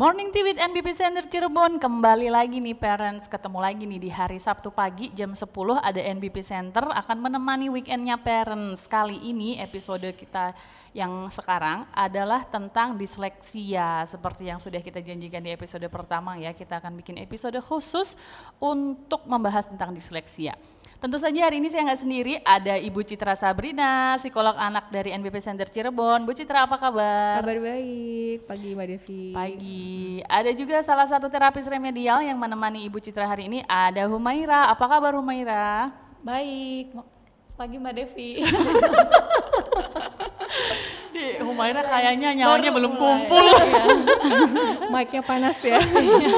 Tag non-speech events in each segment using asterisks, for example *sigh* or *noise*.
Morning with NBP Center Cirebon. Kembali lagi nih parents. Ketemu lagi nih di hari Sabtu pagi jam 10 ada NBP Center akan menemani weekendnya parents. Kali ini episode kita yang sekarang adalah tentang disleksia. Seperti yang sudah kita janjikan di episode pertama ya kita akan bikin episode khusus untuk membahas tentang disleksia. Tentu saja hari ini saya nggak sendiri, ada Ibu Citra Sabrina, psikolog anak dari NBP Center Cirebon. Bu Citra apa kabar? Kabar baik, pagi Mbak Devi. Pagi. Ada juga salah satu terapis remedial yang menemani Ibu Citra hari ini, ada Humaira. Apa kabar Humaira? Baik, pagi Mbak Devi. *laughs* Humaira kayaknya nyawanya Baru belum mulai. kumpul. Iya. *laughs* Mic-nya panas ya.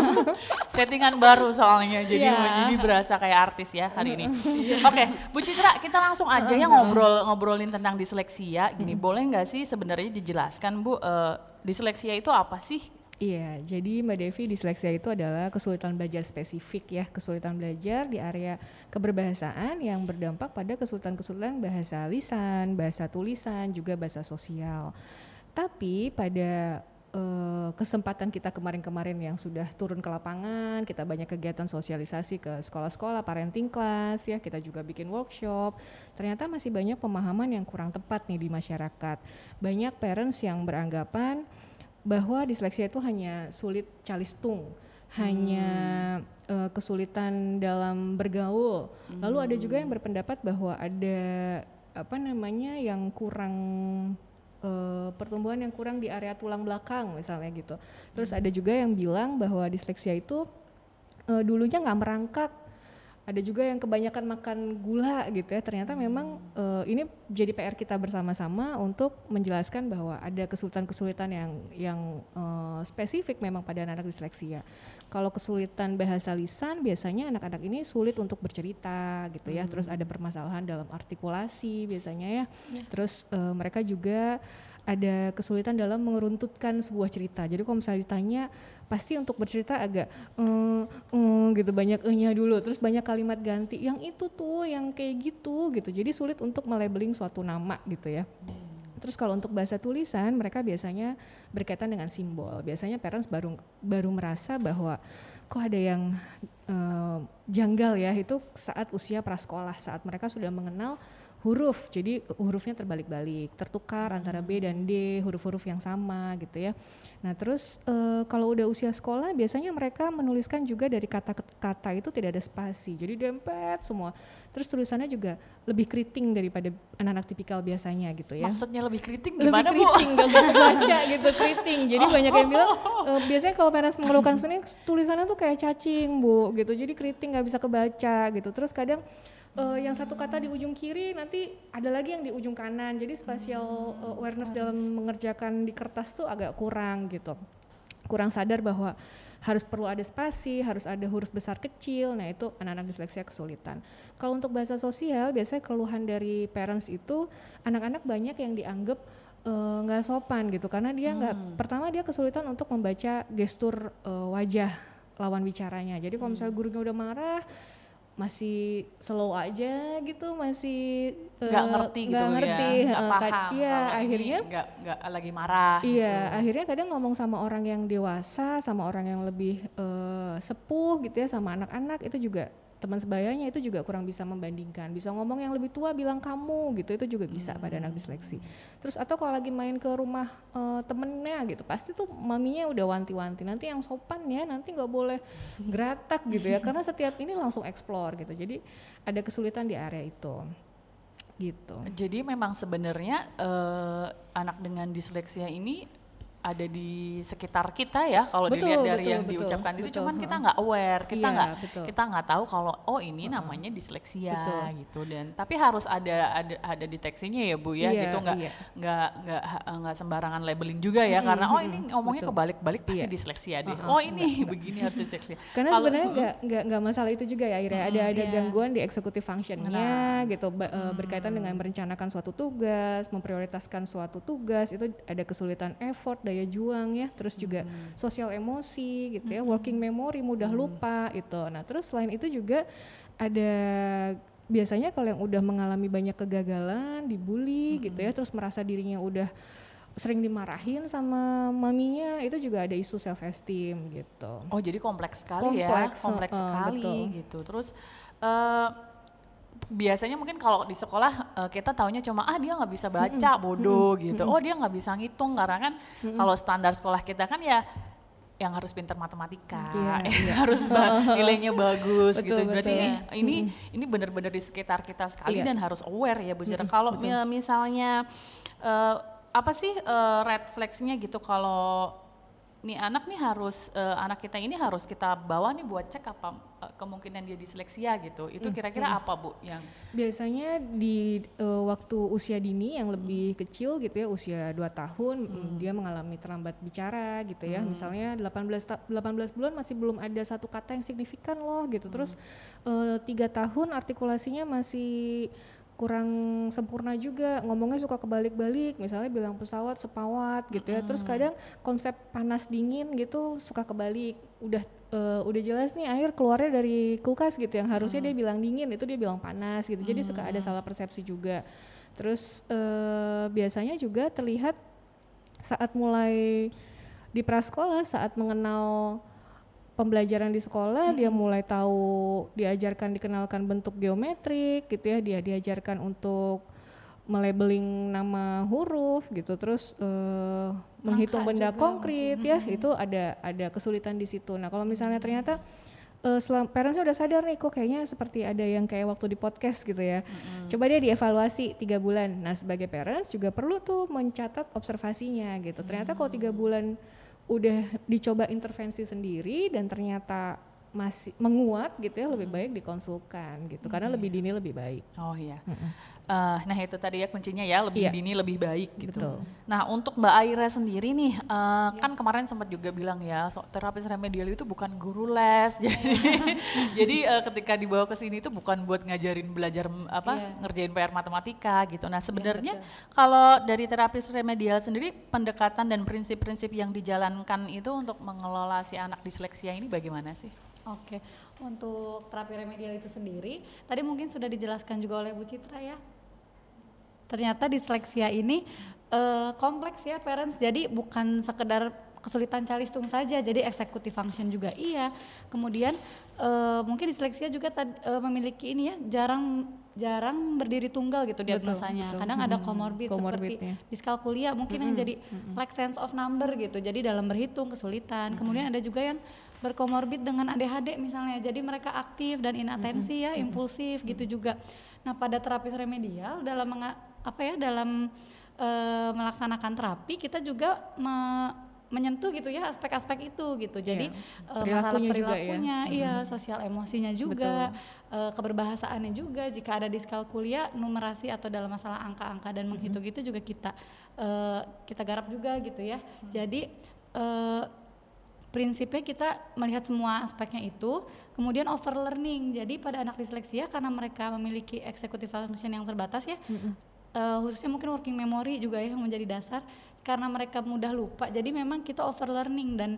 *laughs* Settingan baru soalnya, jadi Iya. jadi berasa kayak artis ya hari ini. *laughs* Oke, Bu Citra, kita langsung aja ya ngobrol ngobrolin tentang disleksia. Gini, boleh nggak sih sebenarnya dijelaskan Bu, eh, disleksia itu apa sih? Iya, jadi Mbak Devi disleksia itu adalah kesulitan belajar spesifik ya, kesulitan belajar di area keberbahasaan yang berdampak pada kesulitan-kesulitan bahasa lisan, bahasa tulisan, juga bahasa sosial. Tapi pada eh, kesempatan kita kemarin-kemarin yang sudah turun ke lapangan, kita banyak kegiatan sosialisasi ke sekolah-sekolah, parenting class ya, kita juga bikin workshop. Ternyata masih banyak pemahaman yang kurang tepat nih di masyarakat. Banyak parents yang beranggapan bahwa disleksia itu hanya sulit calistung, hanya eh, kesulitan dalam bergaul. Lalu ada juga yang berpendapat bahwa ada apa namanya yang kurang eh, pertumbuhan yang kurang di area tulang belakang misalnya gitu. Terus ada juga yang bilang bahwa disleksia itu eh, dulunya nggak merangkak ada juga yang kebanyakan makan gula gitu ya. Ternyata memang eh, ini jadi PR kita bersama-sama untuk menjelaskan bahwa ada kesulitan-kesulitan yang yang eh, spesifik memang pada anak-anak disleksia. Kalau kesulitan bahasa lisan biasanya anak-anak ini sulit untuk bercerita gitu ya. Terus ada permasalahan dalam artikulasi biasanya ya. Terus eh, mereka juga ada kesulitan dalam mengeruntutkan sebuah cerita. Jadi kalau misalnya ditanya, pasti untuk bercerita agak eh eh, gitu banyak ehnya dulu, terus banyak kalimat ganti. Yang itu tuh, yang kayak gitu gitu. Jadi sulit untuk melabeling suatu nama gitu ya. Terus kalau untuk bahasa tulisan, mereka biasanya berkaitan dengan simbol. Biasanya parents baru baru merasa bahwa kok ada yang eh, janggal ya itu saat usia prasekolah, saat mereka sudah mengenal huruf. Jadi hurufnya terbalik-balik, tertukar antara B dan D, huruf-huruf yang sama gitu ya. Nah, terus eh, kalau udah usia sekolah biasanya mereka menuliskan juga dari kata ke kata itu tidak ada spasi. Jadi dempet semua. Terus tulisannya juga lebih keriting daripada anak-anak tipikal biasanya gitu ya Maksudnya lebih lebih gimana Bu? keriting gak bisa baca *laughs* gitu keriting jadi banyak yang bilang "Eh, biasanya kalau parents mengeluhkan seni tulisannya tuh kayak cacing bu gitu jadi keriting nggak bisa kebaca gitu terus kadang eh, yang satu kata di ujung kiri nanti ada lagi yang di ujung kanan jadi spatial eh, awareness dalam mengerjakan di kertas tuh agak kurang gitu kurang sadar bahwa harus perlu ada spasi, harus ada huruf besar kecil. Nah, itu anak-anak disleksia kesulitan. Kalau untuk bahasa sosial, biasanya keluhan dari parents itu anak-anak banyak yang dianggap eh, nggak sopan gitu karena dia nggak pertama dia kesulitan untuk membaca gestur eh, wajah lawan bicaranya. Jadi kalau misalnya gurunya udah marah masih slow aja gitu, masih Nggak ngerti gitu nggak ya, ngerti, nggak eh, kad- paham. Iya, ini akhirnya nggak nggak lagi marah. Iya, gitu. akhirnya kadang ngomong sama orang yang dewasa, sama orang yang lebih eh, sepuh gitu ya, sama anak-anak itu juga teman sebayanya itu juga kurang bisa membandingkan. Bisa ngomong yang lebih tua bilang kamu gitu, itu juga bisa pada anak disleksi. Terus atau kalau lagi main ke rumah eh, temennya gitu, pasti tuh maminya udah wanti-wanti. Nanti yang sopan ya, nanti nggak boleh geratak gitu ya, karena setiap ini langsung explore gitu. Jadi ada kesulitan di area itu, gitu. Jadi memang sebenarnya eh, anak dengan disleksia ini ada di sekitar kita ya kalau dilihat dari betul, yang betul, diucapkan itu betul, cuman kita heeh. nggak aware kita Iya, nggak betul. kita nggak tahu kalau oh ini namanya disleksia Betul. gitu dan tapi harus ada ada ada deteksinya ya bu ya Iya, gitu nggak iya. nggak nggak nggak sembarangan labeling juga ya karena oh ini ngomongnya betul. kebalik-balik pasti Iya. disleksia deh Heeh, oh ini begini harus disleksia *laughs* Karena Kalau- sebenarnya nggak nggak nggak masalah itu juga ya Ira. Ada ada iya. gangguan di executive functionnya Nah. gitu eh, berkaitan dengan merencanakan suatu tugas, memprioritaskan suatu tugas itu ada kesulitan effort, daya juang ya. Terus juga sosial emosi gitu ya, working memory mudah lupa itu. Nah terus selain itu juga ada biasanya kalau yang udah mengalami banyak kegagalan, dibully gitu ya, terus merasa dirinya udah sering dimarahin sama maminya itu juga ada isu self esteem gitu. Oh jadi kompleks sekali Kompleks, ya, kompleks uh, sekali betul. gitu. Terus eh, biasanya mungkin kalau di sekolah eh, kita taunya cuma ah dia nggak bisa baca bodoh gitu. Oh dia nggak bisa ngitung karena kan kalau standar sekolah kita kan ya yang harus pintar matematika, Iya, *laughs* yang harus ba- nilainya bagus gitu. Betul, Berarti betul. ini ini ini benar-benar di sekitar kita sekali Iya. dan harus aware ya Bu Zira. Kalau mi- misalnya eh, apa sih eh, red flags-nya gitu kalau nih anak nih harus eh, anak kita ini harus kita bawa nih buat cek apa kemungkinan dia disleksia gitu. Itu kira-kira apa Bu yang Biasanya di eh, waktu usia dini yang lebih kecil gitu ya, usia 2 tahun mm, dia mengalami terlambat bicara gitu ya. Misalnya 18 ta- 18 bulan masih belum ada satu kata yang signifikan loh gitu. Terus eh, tiga tahun artikulasinya masih kurang sempurna juga. Ngomongnya suka kebalik-balik misalnya bilang pesawat sepawat gitu ya. Terus kadang konsep panas dingin gitu suka kebalik. Udah eh, udah jelas nih air keluarnya dari kulkas gitu. Yang harusnya dia bilang dingin itu dia bilang panas gitu. Jadi suka ada salah persepsi juga. Terus eh, biasanya juga terlihat saat mulai di prasekolah saat mengenal pembelajaran di sekolah dia mulai tahu diajarkan dikenalkan bentuk geometrik gitu ya dia diajarkan untuk melabeling nama huruf gitu terus eh, menghitung benda juga konkret ya itu ada ada kesulitan di situ nah kalau misalnya ternyata eh selam, parentsnya udah sadar nih kok kayaknya seperti ada yang kayak waktu di podcast gitu ya. Coba dia dievaluasi tiga bulan. Nah sebagai parents juga perlu tuh mencatat observasinya gitu. Ternyata kalau tiga bulan udah dicoba intervensi sendiri dan ternyata masih menguat gitu ya lebih baik dikonsulkan gitu karena lebih dini lebih baik. Oh iya. Eh, nah itu tadi ya kuncinya ya lebih Iya. dini lebih baik gitu. Betul. Nah untuk Mbak Aira sendiri nih eh, kan kemarin sempat juga bilang ya so, terapis remedial itu bukan guru les *laughs* jadi jadi eh, ketika dibawa ke sini itu bukan buat ngajarin belajar apa Iya. ngerjain PR matematika gitu. Nah sebenarnya kalau dari terapis remedial sendiri pendekatan dan prinsip-prinsip yang dijalankan itu untuk mengelola si anak disleksia ini bagaimana sih? Oke, untuk terapi remedial itu sendiri, tadi mungkin sudah dijelaskan juga oleh Bu Citra ya. Ternyata disleksia ini eh, kompleks ya parents, jadi bukan sekedar kesulitan calistung saja, jadi executive function juga iya. Kemudian eh, mungkin disleksia juga tad- eh, memiliki ini ya jarang jarang berdiri tunggal gitu diagnosanya. betul. Kadang ada comorbid seperti diskalkulia mungkin yang jadi lack sense of number gitu. Jadi dalam berhitung kesulitan. Kemudian ada juga yang berkomorbid dengan ADHD misalnya. Jadi mereka aktif dan inatensi ya, impulsif gitu juga. Nah, pada terapis remedial dalam apa ya dalam eh, melaksanakan terapi kita juga me- menyentuh gitu ya aspek-aspek itu gitu. Jadi eh, masalah Perilakunya juga ya. perilakunya, iya, sosial emosinya juga, eh, keberbahasaannya juga. Jika ada diskalkulia, numerasi atau dalam masalah angka-angka dan menghitung itu juga kita eh, kita garap juga gitu ya. Jadi eh, prinsipnya kita melihat semua aspeknya itu, kemudian overlearning. Jadi pada anak disleksia karena mereka memiliki executive function yang terbatas ya, eh, khususnya mungkin working memory juga ya yang menjadi dasar, karena mereka mudah lupa. Jadi memang kita overlearning dan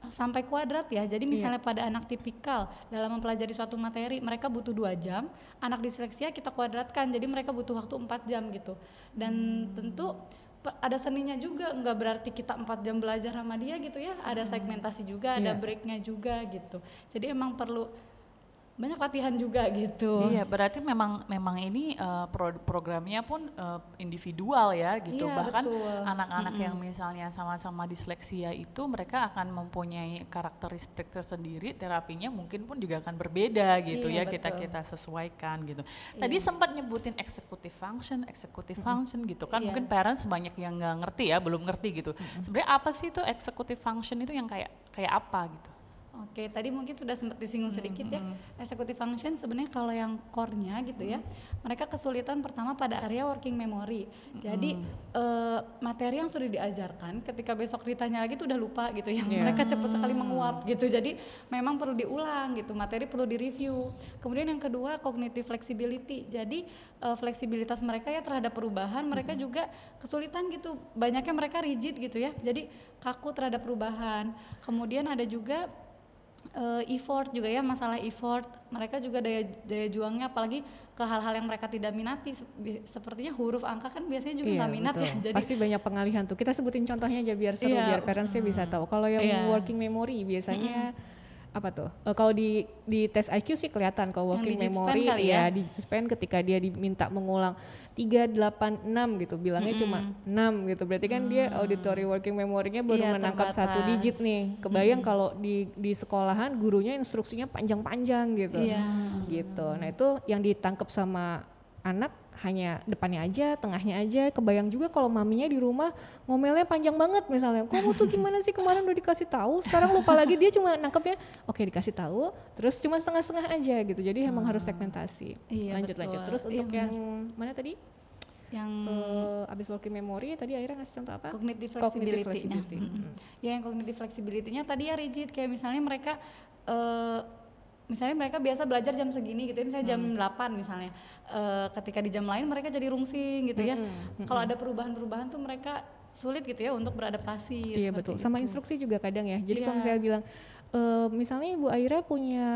eh, sampai kuadrat ya. Jadi misalnya pada anak tipikal dalam mempelajari suatu materi mereka butuh dua jam, anak disleksia kita kuadratkan. Jadi mereka butuh waktu 4 jam gitu. Dan tentu pe- ada seninya juga nggak berarti kita empat jam belajar sama dia gitu ya ada segmentasi juga ada Iya. breaknya juga gitu jadi emang perlu banyak latihan juga gitu Iya, berarti memang memang ini eh, pro- programnya pun eh, individual ya gitu. Iya, Bahkan anak-anak yang misalnya sama-sama disleksia itu mereka akan mempunyai karakteristik tersendiri, terapinya mungkin pun juga akan berbeda gitu Iya, ya kita betul. kita sesuaikan gitu. Tadi sempat nyebutin executive function, executive function gitu kan. Iya. Mungkin parents banyak yang nggak ngerti ya, belum ngerti gitu. Sebenarnya apa sih itu executive function itu yang kayak kayak apa gitu? Oke, tadi mungkin sudah sempat disinggung sedikit ya. Executive function sebenarnya kalau yang core-nya gitu ya, mereka kesulitan pertama pada area working memory. Jadi eh, materi yang sudah diajarkan ketika besok ditanya lagi itu udah lupa gitu ya. Mereka cepat sekali menguap gitu. Jadi memang perlu diulang gitu, materi perlu direview. Kemudian yang kedua cognitive flexibility. Jadi eh, fleksibilitas mereka ya terhadap perubahan, mereka juga kesulitan gitu. Banyaknya mereka rigid gitu ya. Jadi kaku terhadap perubahan. Kemudian ada juga uh, effort juga ya masalah effort mereka juga daya daya juangnya apalagi ke hal-hal yang mereka tidak minati sepertinya huruf angka kan biasanya juga iya, nggak minat betul. ya jadi pasti banyak pengalihan tuh kita sebutin contohnya aja biar seru Iya. biar parentsnya bisa tahu kalau yang Iya. working memory biasanya apa tuh Eh, kalau di di tes IQ sih kelihatan kalau Yang working span memory kali ya ya? di span ketika dia diminta mengulang 3 8 6 gitu bilangnya cuma 6 gitu berarti kan dia auditory working memory-nya baru Iya, menangkap satu terbatas. digit nih kebayang kalau di di sekolahan gurunya instruksinya panjang-panjang gitu Iya. gitu. Nah itu yang ditangkap sama anak hanya depannya aja, tengahnya aja. Kebayang juga kalau maminya di rumah ngomelnya panjang banget misalnya. Kamu tuh gimana sih kemarin udah dikasih tahu, sekarang lupa lagi dia cuma nangkepnya. Oke dikasih tahu, terus cuma setengah-setengah aja gitu. Jadi emang harus segmentasi. Iya, lanjut betul. lanjut. Terus Iya, untuk yang mana tadi? yang Eh, abis working memory tadi akhirnya ngasih contoh apa? cognitive Cognitive flexibility-nya. flexibility. Mm-mm. Ya yang cognitive flexibility-nya tadi ya rigid kayak misalnya mereka eh, misalnya mereka biasa belajar jam segini gitu ya misalnya jam 8 misalnya. Eh, ketika di jam lain mereka jadi rungsing gitu ya. Kalau ada perubahan-perubahan tuh mereka sulit gitu ya untuk beradaptasi Iya betul. Sama itu. instruksi juga kadang ya. Jadi kalau Iya. misalnya bilang, eh, misalnya Ibu Aira punya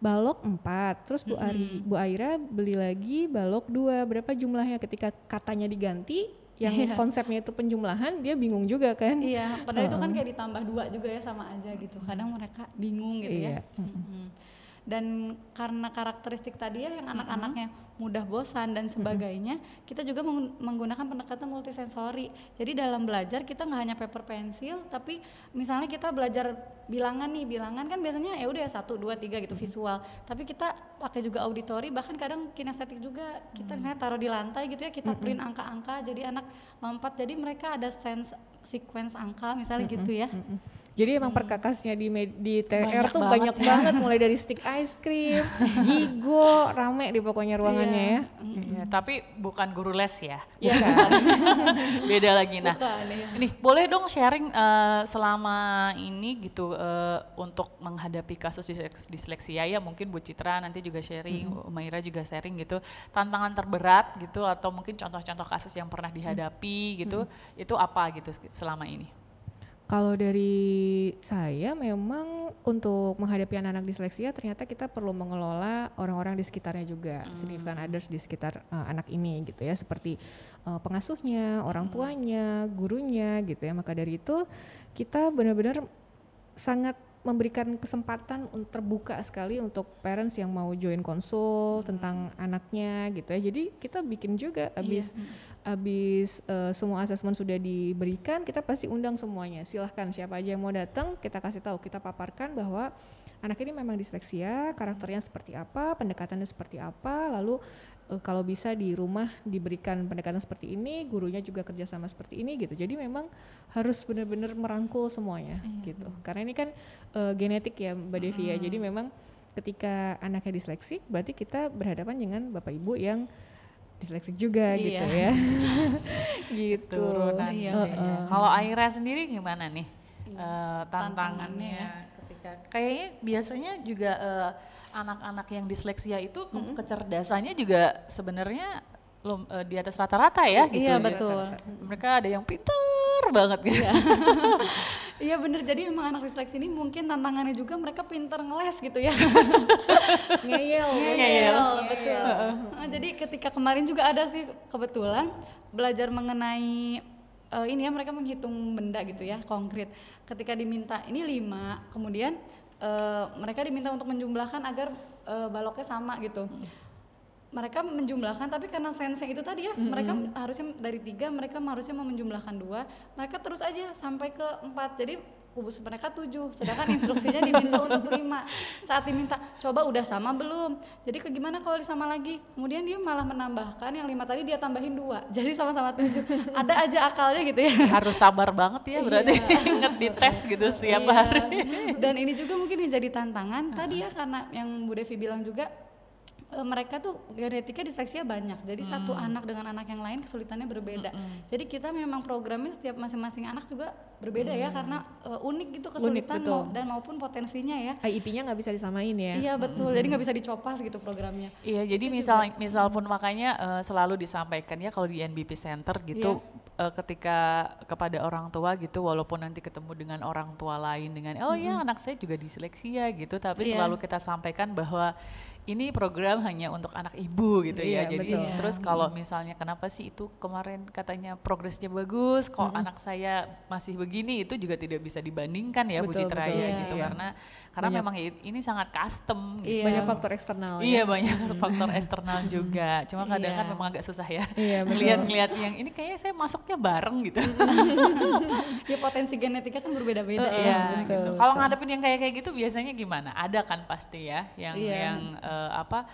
balok 4, terus Bu Ari, Bu Aira beli lagi balok 2, berapa jumlahnya? Ketika katanya diganti, yang Iya. konsepnya itu penjumlahan, dia bingung juga kan? Iya, padahal itu kan kayak ditambah dua juga ya sama aja gitu. Kadang mereka bingung gitu Iya. ya. Mm-mm. Dan karena karakteristik tadi ya yang anak-anaknya mudah bosan dan sebagainya, kita juga meng- menggunakan pendekatan multisensori. Jadi dalam belajar kita nggak hanya paper pensil, tapi misalnya kita belajar bilangan nih, bilangan kan biasanya ya udah ya satu, dua, tiga gitu visual. Tapi kita pakai juga auditori, bahkan kadang kinestetik juga. Kita misalnya taruh di lantai gitu ya, kita print angka-angka, jadi anak lompat. Jadi mereka ada sense sequence angka misalnya gitu ya. Jadi emang perkakasnya di di TR Banyak tuh banget banyak ya. banget, mulai dari *laughs* stick ice cream, gigo, rame di pokoknya ruangannya ya. Iya, tapi bukan guru les ya. Iya. *laughs* Beda lagi. Nah, Bukan, ya. ini boleh dong sharing eh, selama ini gitu eh, untuk menghadapi kasus disleks- disleksia ya mungkin Bu Citra nanti juga sharing, Bu Maira juga sharing gitu tantangan terberat gitu atau mungkin contoh-contoh kasus yang pernah dihadapi gitu itu apa gitu selama ini? Kalau dari saya memang untuk menghadapi anak-anak disleksia ternyata kita perlu mengelola orang-orang di sekitarnya juga, significant others di sekitar uh, anak ini gitu ya, seperti uh, pengasuhnya, orang tuanya, gurunya gitu ya. Maka dari itu kita benar-benar sangat memberikan kesempatan terbuka sekali untuk parents yang mau join konsul tentang anaknya gitu ya. Jadi kita bikin juga habis habis eh, semua asesmen sudah diberikan, kita pasti undang semuanya. Silahkan siapa aja yang mau datang, kita kasih tahu, kita paparkan bahwa anak ini memang disleksia, karakternya seperti apa, pendekatannya seperti apa, lalu eh, kalau bisa di rumah diberikan pendekatan seperti ini, gurunya juga kerjasama seperti ini gitu. Jadi memang harus benar-benar merangkul semuanya gitu. Karena ini kan eh, genetik ya Mbak Devi ya. Jadi memang ketika anaknya disleksik, berarti kita berhadapan dengan bapak ibu yang disleksik juga Iya. gitu ya. *laughs* gitu. turunan Iya, iya. ya. Kalau Aira sendiri gimana nih eh, tantangannya tantangannya. Ketika kayaknya biasanya juga eh, anak-anak yang disleksia itu ke- kecerdasannya juga sebenarnya lum- eh, di atas rata-rata ya gitu. Iya, betul. Mereka ada yang pinter banget gitu. Iya *laughs* bener, jadi emang anak disleksi ini mungkin tantangannya juga mereka pinter ngeles gitu ya. *laughs* Ngeyel. Ngeyel. betul. Nah, jadi ketika kemarin juga ada sih kebetulan belajar mengenai eh, ini ya mereka menghitung benda gitu ya konkret. Ketika diminta ini lima, kemudian eh, mereka diminta untuk menjumlahkan agar eh, baloknya sama gitu. Mereka menjumlahkan tapi karena sense itu tadi ya mereka harusnya dari tiga mereka harusnya mau menjumlahkan dua mereka terus aja sampai ke empat jadi kubus mereka tujuh sedangkan instruksinya diminta *laughs* untuk lima. Saat diminta coba udah sama belum? Jadi ke gimana kalau disama lagi? Kemudian dia malah menambahkan yang lima tadi dia tambahin dua. *laughs* Jadi sama-sama tujuh. Ada aja akalnya gitu ya. Harus sabar banget ya berarti. *laughs* Inget di tes gitu setiap Iya. hari. Dan ini juga mungkin yang jadi tantangan tadi ya karena yang Bu Devi bilang juga mereka tuh genetika disleksia banyak. Jadi satu anak dengan anak yang lain kesulitannya berbeda. Jadi kita memang programnya setiap masing-masing anak juga berbeda ya karena eh, unik gitu kesulitan betul. mau- dan maupun potensinya ya. IIP-nya nggak bisa disamain ya. Iya betul. Jadi nggak bisa dicopas gitu programnya. Iya, jadi misal misal pun makanya eh, selalu disampaikan ya kalau di NBP Center gitu uh, ketika kepada orang tua gitu walaupun nanti ketemu dengan orang tua lain dengan oh ya anak saya juga disleksia gitu tapi Iya. selalu kita sampaikan bahwa ini program hanya untuk anak ibu gitu ya. Iya, Jadi betul. terus kalau misalnya kenapa sih itu kemarin katanya progresnya bagus, kok Mm-mm. anak saya masih begini itu juga tidak bisa dibandingkan ya Bu Betul, Citra betul. ya Iya, gitu iya. karena karena Banyak- memang ini sangat custom. gitu. Iya. Banyak faktor eksternal Iya ya. banyak faktor eksternal juga. Cuma kadang kan Iya. memang agak susah ya. Iya. Ngeliat-ngeliat yang ini kayaknya saya masuknya bareng gitu. *laughs* ya potensi genetika kan berbeda-beda Iya, ya. betul, gitu. Kalau ngadepin yang kayak kayak gitu biasanya gimana? Ada kan pasti ya, yang Iya. yang eh, apa?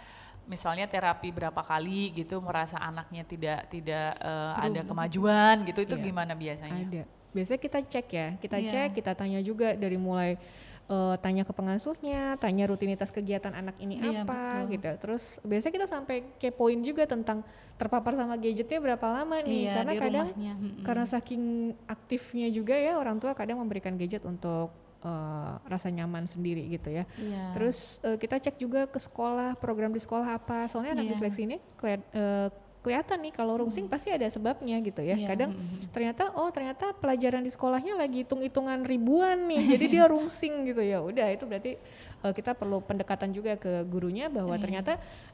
Misalnya terapi berapa kali gitu, merasa anaknya tidak tidak eh, ada kemajuan gitu, itu Iya. gimana biasanya? Ada. Biasanya kita cek ya, kita Iya. cek, kita tanya juga dari mulai eh, tanya ke pengasuhnya, tanya rutinitas kegiatan anak ini Iya, apa betul. gitu. Terus biasanya kita sampai kepoin juga tentang terpapar sama gadgetnya berapa lama nih, Iya, karena kadang rumahnya. Karena saking aktifnya juga ya orang tua kadang memberikan gadget untuk eh, rasa nyaman sendiri gitu ya. Iya. Terus eh, kita cek juga ke sekolah, program di sekolah apa. Soalnya anak Iya. disleksi ini keliat- eh, kelihatan nih kalau rungsing pasti ada sebabnya gitu ya. Iya, Kadang mm-mm. ternyata oh ternyata pelajaran di sekolahnya lagi hitung-hitungan ribuan nih. jadi dia *laughs* rungsing gitu ya. Udah itu berarti eh, kita perlu pendekatan juga ke gurunya bahwa Iya. ternyata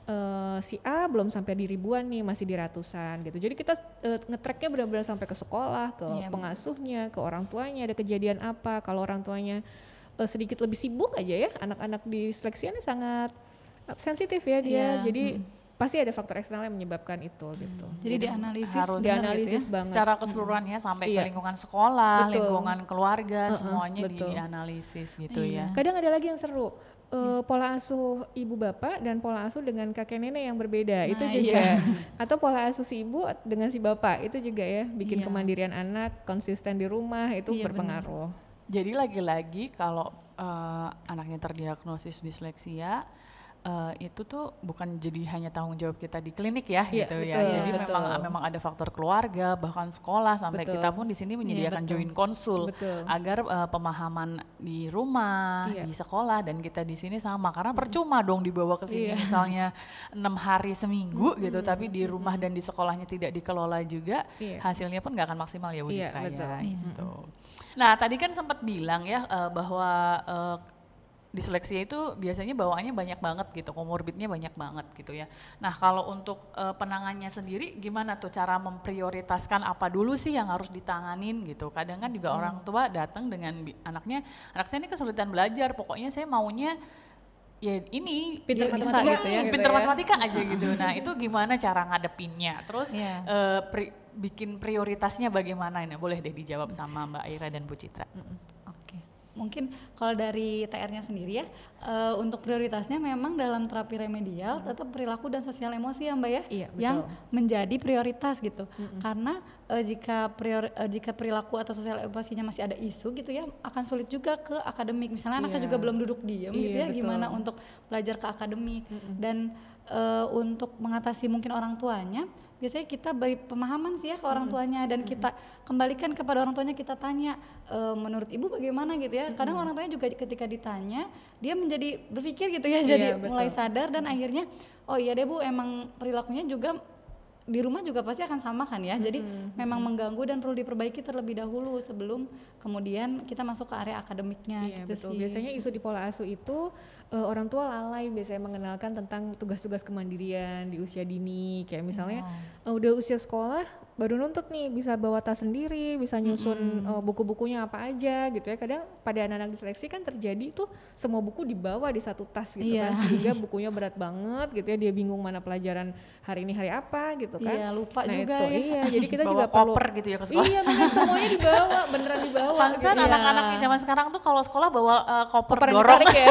eh, si A belum sampai di ribuan nih, masih di ratusan gitu. Jadi kita eh, nge-tracknya benar-benar sampai ke sekolah, ke Iya, pengasuhnya, ke orang tuanya, ada kejadian apa. Kalau orang tuanya eh, sedikit lebih sibuk aja ya, anak-anak di seleksi ini sangat sensitif ya dia. Iya, Jadi mm. Pasti ada faktor eksternal yang menyebabkan itu gitu. Jadi dianalisis harus dianalisis gitu ya. banget. secara keseluruhan ya sampai Iya. ke lingkungan sekolah, Betul. lingkungan keluarga, Uh-uh, semuanya betul. dianalisis gitu ya. Iya. Kadang ada lagi yang seru. eh, pola asuh ibu bapak dan pola asuh dengan kakek nenek yang berbeda itu Nah, juga iya. *laughs* atau pola asuh si ibu dengan si bapak itu juga ya bikin Iya. kemandirian anak konsisten di rumah itu Iya, berpengaruh Jadi lagi-lagi kalau eh, anaknya terdiagnosis disleksia eh, itu tuh bukan jadi hanya tanggung jawab kita di klinik ya Iya, gitu ya. betul, Jadi betul. memang memang ada faktor keluarga bahkan sekolah sampai Betul. kita pun di sini menyediakan betul. join konsul betul agar eh, pemahaman di rumah, Iya. di sekolah dan kita di sini sama karena percuma dong dibawa ke sini Iya. misalnya enam hari seminggu gitu tapi di rumah dan di sekolahnya tidak dikelola juga Iya. hasilnya pun nggak akan maksimal ya Bu Iya, Citra betul. ya Iya. gitu. Nah tadi kan sempat bilang ya eh, bahwa eh, disleksia itu biasanya bawaannya banyak banget gitu, komorbidnya banyak banget gitu ya. Nah kalau untuk eh, penangannya sendiri gimana tuh cara memprioritaskan apa dulu sih yang harus ditanganin gitu. Kadang kan juga orang tua datang dengan anaknya, anak saya ini kesulitan belajar, pokoknya saya maunya ya ini Pinter ya bisa matematika gitu gitu ya, ya. pinter matematika aja *laughs* gitu. Nah itu gimana cara ngadepinnya? Terus Iya. eh, pri- bikin prioritasnya bagaimana ini? Boleh deh dijawab sama Mbak Aira dan Bu Citra. Oke, mungkin kalau dari TR-nya sendiri ya, eh, untuk prioritasnya memang dalam terapi remedial tetap perilaku dan sosial emosi ya Mbak ya, Iya, yang betul. menjadi prioritas gitu. Karena eh, jika prior, eh, jika perilaku atau sosial emosinya masih ada isu gitu ya, akan sulit juga ke akademik. Misalnya anaknya Iya. juga belum duduk diam gitu Iya, ya, betul. gimana untuk belajar ke akademik dan eh, untuk mengatasi mungkin orang tuanya biasanya kita beri pemahaman sih ya ke orang tuanya dan kita kembalikan kepada orang tuanya kita tanya e, menurut ibu bagaimana? gitu ya. Kadang orang tuanya juga ketika ditanya dia menjadi berpikir gitu ya jadi Iya, mulai sadar dan akhirnya oh iya deh bu emang perilakunya juga di rumah juga pasti akan sama kan ya jadi memang mengganggu dan perlu diperbaiki terlebih dahulu sebelum kemudian kita masuk ke area akademiknya Iya gitu betul. sih Biasanya isu di pola asuh itu eh, orang tua lalai biasanya mengenalkan tentang tugas-tugas kemandirian di usia dini. Kayak misalnya eh, udah usia sekolah baru nuntut nih bisa bawa tas sendiri, bisa nyusun eh, buku-bukunya apa aja gitu ya. Kadang pada anak-anak diseleksi kan terjadi tuh semua buku dibawa di satu tas gitu Iya. kan sehingga *laughs* bukunya berat banget gitu ya. Dia bingung mana pelajaran hari ini hari apa gitu kan. Iya, lupa Nah, juga itu, ya. Iya, jadi kita *laughs* Bawa juga perlu koper gitu ya ke sekolah. Iya benar semuanya dibawa, beneran dibawa. Pantesan gitu. anak-anak di zaman sekarang tuh kalau sekolah bawa eh, koper, Koper dorong ya.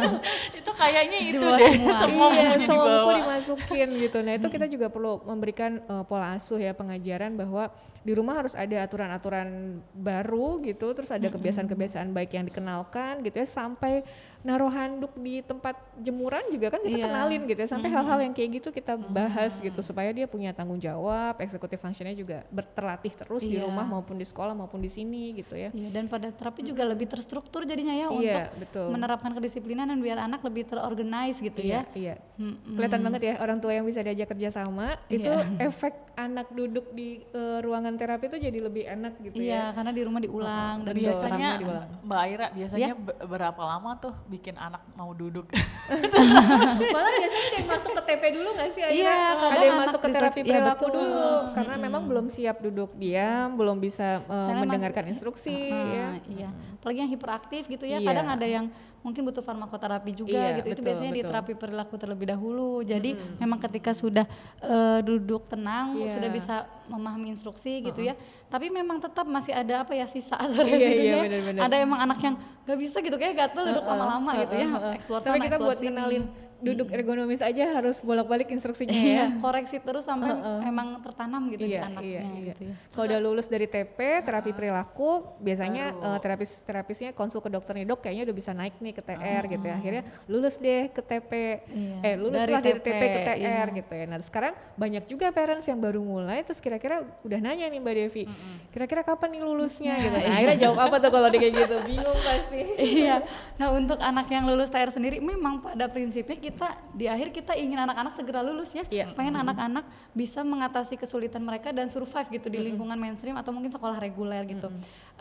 *laughs* itu kayaknya itu Dibawa deh semua. semua iya, semua buku dimasukin gitu. Nah itu kita juga perlu memberikan eh, pola asuh ya pengajaran bahwa di rumah harus ada aturan-aturan baru gitu, terus ada kebiasaan-kebiasaan baik yang dikenalkan gitu ya sampai naruh handuk di tempat jemuran juga kan kita Iya. kenalin gitu ya sampai hal-hal yang kayak gitu kita bahas gitu supaya dia punya tanggung jawab, eksekutif fungsinya juga berterlatih terus di Iya. rumah maupun di sekolah maupun di sini gitu ya. Iya, dan pada terapi juga lebih terstruktur jadinya ya untuk Iya, betul. menerapkan kedisiplinan dan biar anak lebih terorganize gitu ya. Iya, iya. Mm-mm. kelihatan banget ya orang tua yang bisa diajak kerja sama itu Iya. efek anak duduk di uh, ruangan terapi itu jadi lebih enak gitu iya, ya. karena di rumah diulang Oh, dan biasanya diulang. Mbak Aira biasanya be- berapa lama tuh bikin anak mau duduk? *laughs* Malah biasanya ada yang masuk ke TP dulu nggak sih? Akhirnya Iya, ada kadang yang anak masuk ke terapi iya, perilaku betul. dulu karena memang belum siap duduk diam, belum bisa uh, Misalnya mas- mendengarkan instruksi ya. Ah, Iya, apalagi yang hiperaktif gitu ya. Iya. Kadang ada yang mungkin butuh farmakoterapi juga Iya, gitu. itu betul, biasanya di betul. terapi perilaku terlebih dahulu. Jadi memang ketika sudah eh, duduk tenang, Iya. sudah bisa memahami instruksi gitu ya. Tapi memang tetap masih ada apa ya sisa asuransi Iya, iya, ya. benar-benar. Ada emang anak yang gak bisa gitu kayak gatel duduk lama-lama gitu ya. Explore Tapi sana, kita buat sini. kenalin duduk ergonomis aja harus bolak-balik instruksinya ya. Iya, koreksi terus sampai emang tertanam gitu di Iya, anaknya iya, iya. gitu ya. Kalau udah lulus dari TP, terapi perilaku, biasanya eh, terapis terapisnya konsul ke dokter nih dok, kayaknya udah bisa naik nih ke TR gitu ya. Akhirnya lulus deh ke TP, Iya, eh lulus dari lah dari TP, TP ke TR iya. gitu ya. Nah sekarang banyak juga parents yang baru mulai, terus kira-kira udah nanya nih Mbak Devi, kira-kira kapan nih lulusnya gitu. Nah, akhirnya jawab apa tuh kalau dia kayak gitu, *laughs* bingung pasti. iya. Nah untuk anak yang lulus TR sendiri, memang pada prinsipnya kita di akhir kita ingin anak-anak segera lulus ya. Iya. Pengen anak-anak bisa mengatasi kesulitan mereka dan survive gitu di lingkungan mainstream atau mungkin sekolah reguler gitu.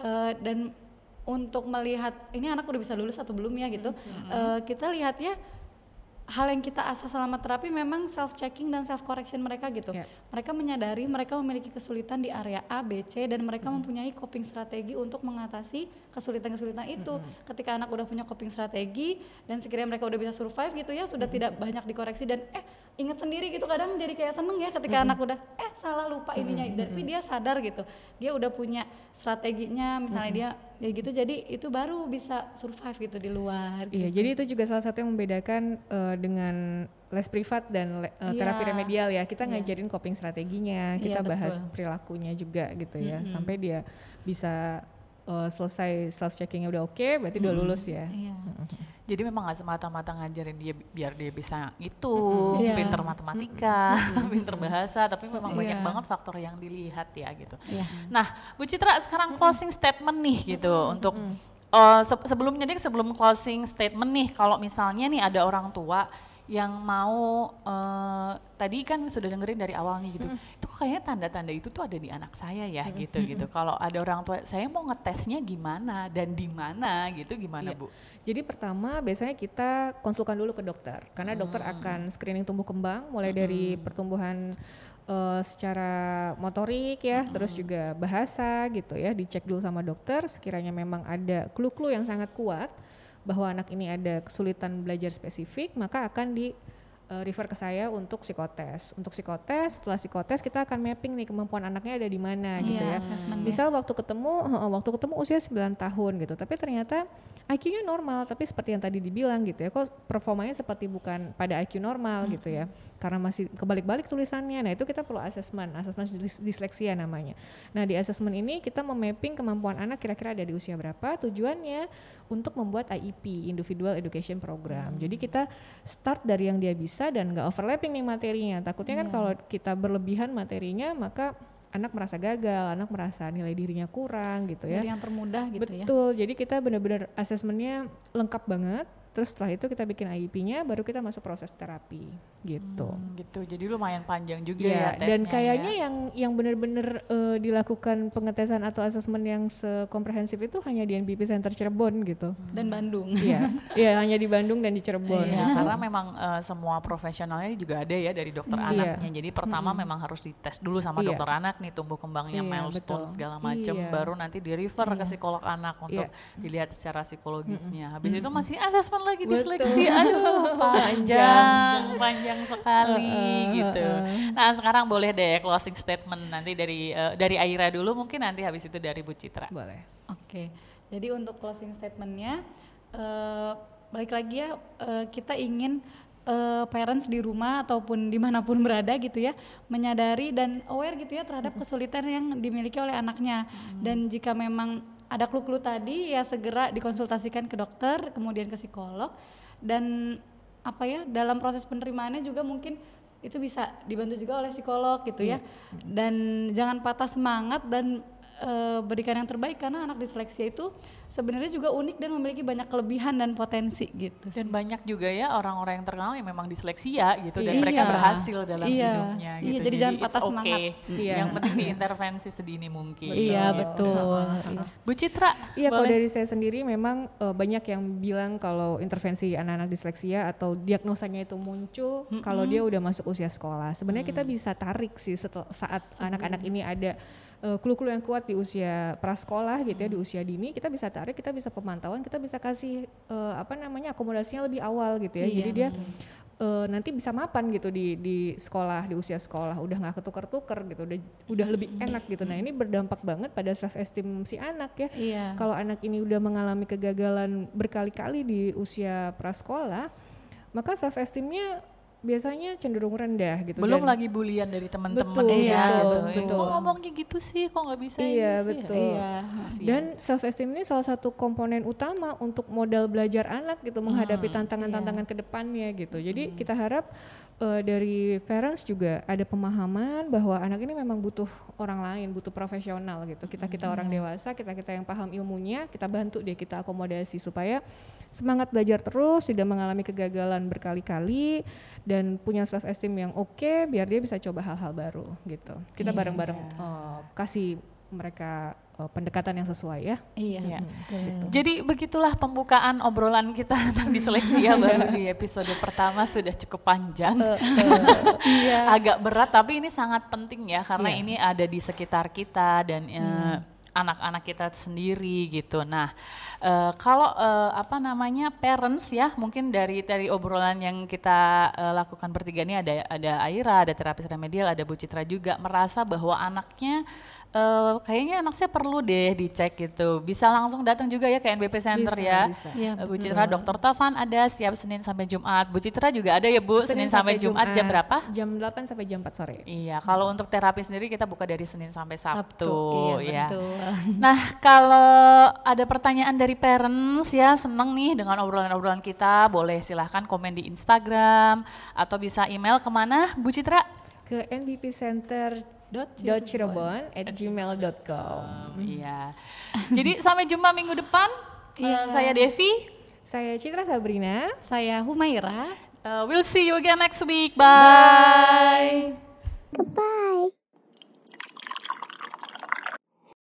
Eh, dan untuk melihat ini anak udah bisa lulus atau belum ya gitu, eh, kita lihatnya hal yang kita asah selama terapi memang self checking dan self correction mereka gitu. Ya. Mereka menyadari mereka memiliki kesulitan di area A, B, C dan mereka mempunyai coping strategi untuk mengatasi kesulitan-kesulitan itu. Ketika anak udah punya coping strategi dan sekiranya mereka udah bisa survive gitu ya, sudah tidak banyak dikoreksi dan eh ingat sendiri gitu kadang jadi kayak seneng ya ketika anak udah eh salah lupa ininya tapi dia sadar gitu. Dia udah punya strateginya misalnya dia ya gitu jadi itu baru bisa survive gitu di luar. Iya, gitu. jadi itu juga salah satu yang membedakan eh, dengan les privat dan le- eh, Iya. terapi remedial ya. Kita Iya. ngajarin coping strateginya, Iya, kita bahas betul. perilakunya juga gitu ya, Mm-mm. sampai dia bisa eh, selesai self checkingnya udah oke, berarti udah lulus ya. Iya. Jadi memang nggak semata-mata ngajarin dia bi- biar dia bisa itu, Iya. pinter matematika, *laughs* pinter bahasa, tapi memang banyak Iya. banget faktor yang dilihat ya gitu. Iya. Nah, Bu Citra sekarang closing statement nih gitu untuk eh, se- sebelumnya deh sebelum closing statement nih kalau misalnya nih ada orang tua yang mau eh, tadi kan sudah dengerin dari awal nih gitu. Itu kok kayaknya tanda-tanda itu tuh ada di anak saya ya gitu gitu. Kalau ada orang tua saya mau ngetesnya gimana dan di mana gitu gimana, Iya. Bu? Jadi pertama biasanya kita konsulkan dulu ke dokter, karena dokter akan screening tumbuh kembang, mulai dari pertumbuhan eh, secara motorik ya, terus juga bahasa gitu ya, dicek dulu sama dokter. Sekiranya memang ada clue-clue yang sangat kuat bahwa anak ini ada kesulitan belajar spesifik, maka akan di eh, refer ke saya untuk psikotes. Untuk psikotes, setelah psikotes kita akan mapping nih kemampuan anaknya ada di mana gitu Iya, ya. assessment-nya. Misal waktu ketemu, waktu ketemu usia 9 tahun gitu, tapi ternyata IQ-nya normal, tapi seperti yang tadi dibilang gitu ya, kok performanya seperti bukan pada IQ normal gitu ya, karena masih kebalik-balik tulisannya. Nah itu kita perlu assessment, assessment dis- disleksia namanya. Nah di assessment ini kita memapping kemampuan anak kira-kira ada di usia berapa, tujuannya untuk membuat IEP, Individual Education Program. Jadi kita start dari yang dia bisa dan nggak overlapping nih materinya. Takutnya kan kalau kita berlebihan materinya, maka anak merasa gagal, anak merasa nilai dirinya kurang gitu ya. Dari yang termudah gitu ya. Betul, jadi kita benar-benar asesmennya lengkap banget. Terus setelah itu kita bikin IEP-nya, baru kita masuk proses terapi gitu. Hmm, gitu. Jadi lumayan panjang juga Iya, ya tesnya. dan ya. kayaknya yang yang benar-benar eh, dilakukan pengetesan atau asesmen yang sekomprehensif itu hanya di NBP Center Cirebon gitu. Dan Bandung. Iya, iya hanya di Bandung dan di Cirebon. Iya, karena memang eh, semua profesionalnya juga ada ya dari dokter Iya. anaknya. Jadi pertama memang harus dites dulu sama Iya. dokter anak nih tumbuh kembangnya Iya, milestone betul. segala macam, Iya. baru nanti di refer ke psikolog anak untuk Iya. dilihat secara psikologisnya. Habis itu masih asesmen lagi Betul. diseleksi. Aduh, *laughs* panjang, panjang sekali gitu. Nah, sekarang boleh deh closing statement nanti dari eh, dari Aira dulu mungkin nanti habis itu dari Bu Citra. Boleh. Oke, jadi untuk closing statementnya, eh, balik lagi ya, eh, kita ingin eh, parents di rumah ataupun di mana pun berada gitu ya, menyadari dan aware gitu ya terhadap kesulitan yang dimiliki oleh anaknya. Dan jika memang ada clue-clue tadi, ya segera dikonsultasikan ke dokter, kemudian ke psikolog, dan apa ya dalam proses penerimaannya juga mungkin itu bisa dibantu juga oleh psikolog gitu ya. Dan jangan patah semangat dan eh, berikan yang terbaik karena anak disleksia itu sebenarnya juga unik dan memiliki banyak kelebihan dan potensi gitu. Dan banyak juga ya orang-orang yang terkenal yang memang disleksia gitu dan Iya. mereka berhasil dalam Iya. hidupnya Iya, gitu. jadi jangan it's patah okay. semangat. Iya. Yang penting diintervensi sedini mungkin. Iya Gitu. betul. Iya. Bu Citra, Iya, kalau dari saya sendiri memang eh, banyak yang bilang kalau intervensi anak-anak disleksia atau diagnosanya itu muncul kalau dia udah masuk usia sekolah. Sebenarnya kita bisa tarik sih setel- saat anak-anak ini ada eh, clue-clue yang kuat di usia prasekolah gitu ya, di usia dini, kita bisa tarik, kita bisa pemantauan, kita bisa kasih eh, apa namanya akomodasinya lebih awal gitu ya. Iya, Jadi dia eh, nanti bisa mapan gitu di di sekolah di usia sekolah. Udah nggak ketuker-tuker gitu udah udah lebih enak gitu. Nah ini berdampak banget pada self esteem si anak ya. Iya. kalau anak ini udah mengalami kegagalan berkali-kali di usia prasekolah maka self esteemnya biasanya cenderung rendah gitu belum dan- lagi bulian dari teman-teman Betul, ya betul, gitu. betul. Kok ngomongnya gitu sih, kok nggak bisa ini Iya, sih? betul. Iya. Kasihan. dan self esteem ini salah satu komponen utama untuk modal belajar anak gitu menghadapi tantangan-tantangan ke depannya gitu. Jadi kita harap eh, dari parents juga ada pemahaman bahwa anak ini memang butuh orang lain, butuh profesional gitu. Kita kita orang dewasa, kita kita yang paham ilmunya, kita bantu dia, kita akomodasi supaya semangat belajar terus, tidak mengalami kegagalan berkali-kali dan punya self esteem yang oke, biar dia bisa coba hal-hal baru gitu. Kita bareng-bareng eh, kasih mereka eh, pendekatan yang sesuai ya. Iya. Iya. betul. Jadi begitulah pembukaan obrolan kita *laughs* tentang disleksia *laughs* baru di episode pertama sudah cukup panjang. *laughs* Iya. Agak berat tapi ini sangat penting ya karena Iya. ini ada di sekitar kita dan eh, anak-anak kita sendiri gitu. Nah, eh, kalau eh, apa namanya parents ya, mungkin dari dari obrolan yang kita eh, lakukan bertiga ini ada ada Aira, ada terapis remedial, ada Bu Citra juga merasa bahwa anaknya eh, kayaknya anak saya perlu deh dicek gitu. Bisa langsung datang juga ya ke NBP Center Bisa, ya. bisa. Iya, Eh, Bu Citra, Dokter Tovan ada setiap Senin sampai Jumat. Bu Citra juga ada ya Bu, Senin, Senin sampai Jumat, jam berapa? Jam 8 sampai jam 4 sore. Iya, kalau untuk terapi sendiri kita buka dari Senin sampai Sabtu, ya. Iya, betul. Nah, kalau ada pertanyaan dari parents ya, seneng nih dengan obrolan-obrolan kita, boleh silahkan komen di Instagram atau bisa email ke mana, Bu Citra? Ke NBP Center Dot dot Cirebon at gmail.com. Iya. Jadi sampai jumpa minggu depan. Eh, saya Devi. Saya Citra Sabrina. Saya Humaira. Uh, we'll see you again next week. Bye.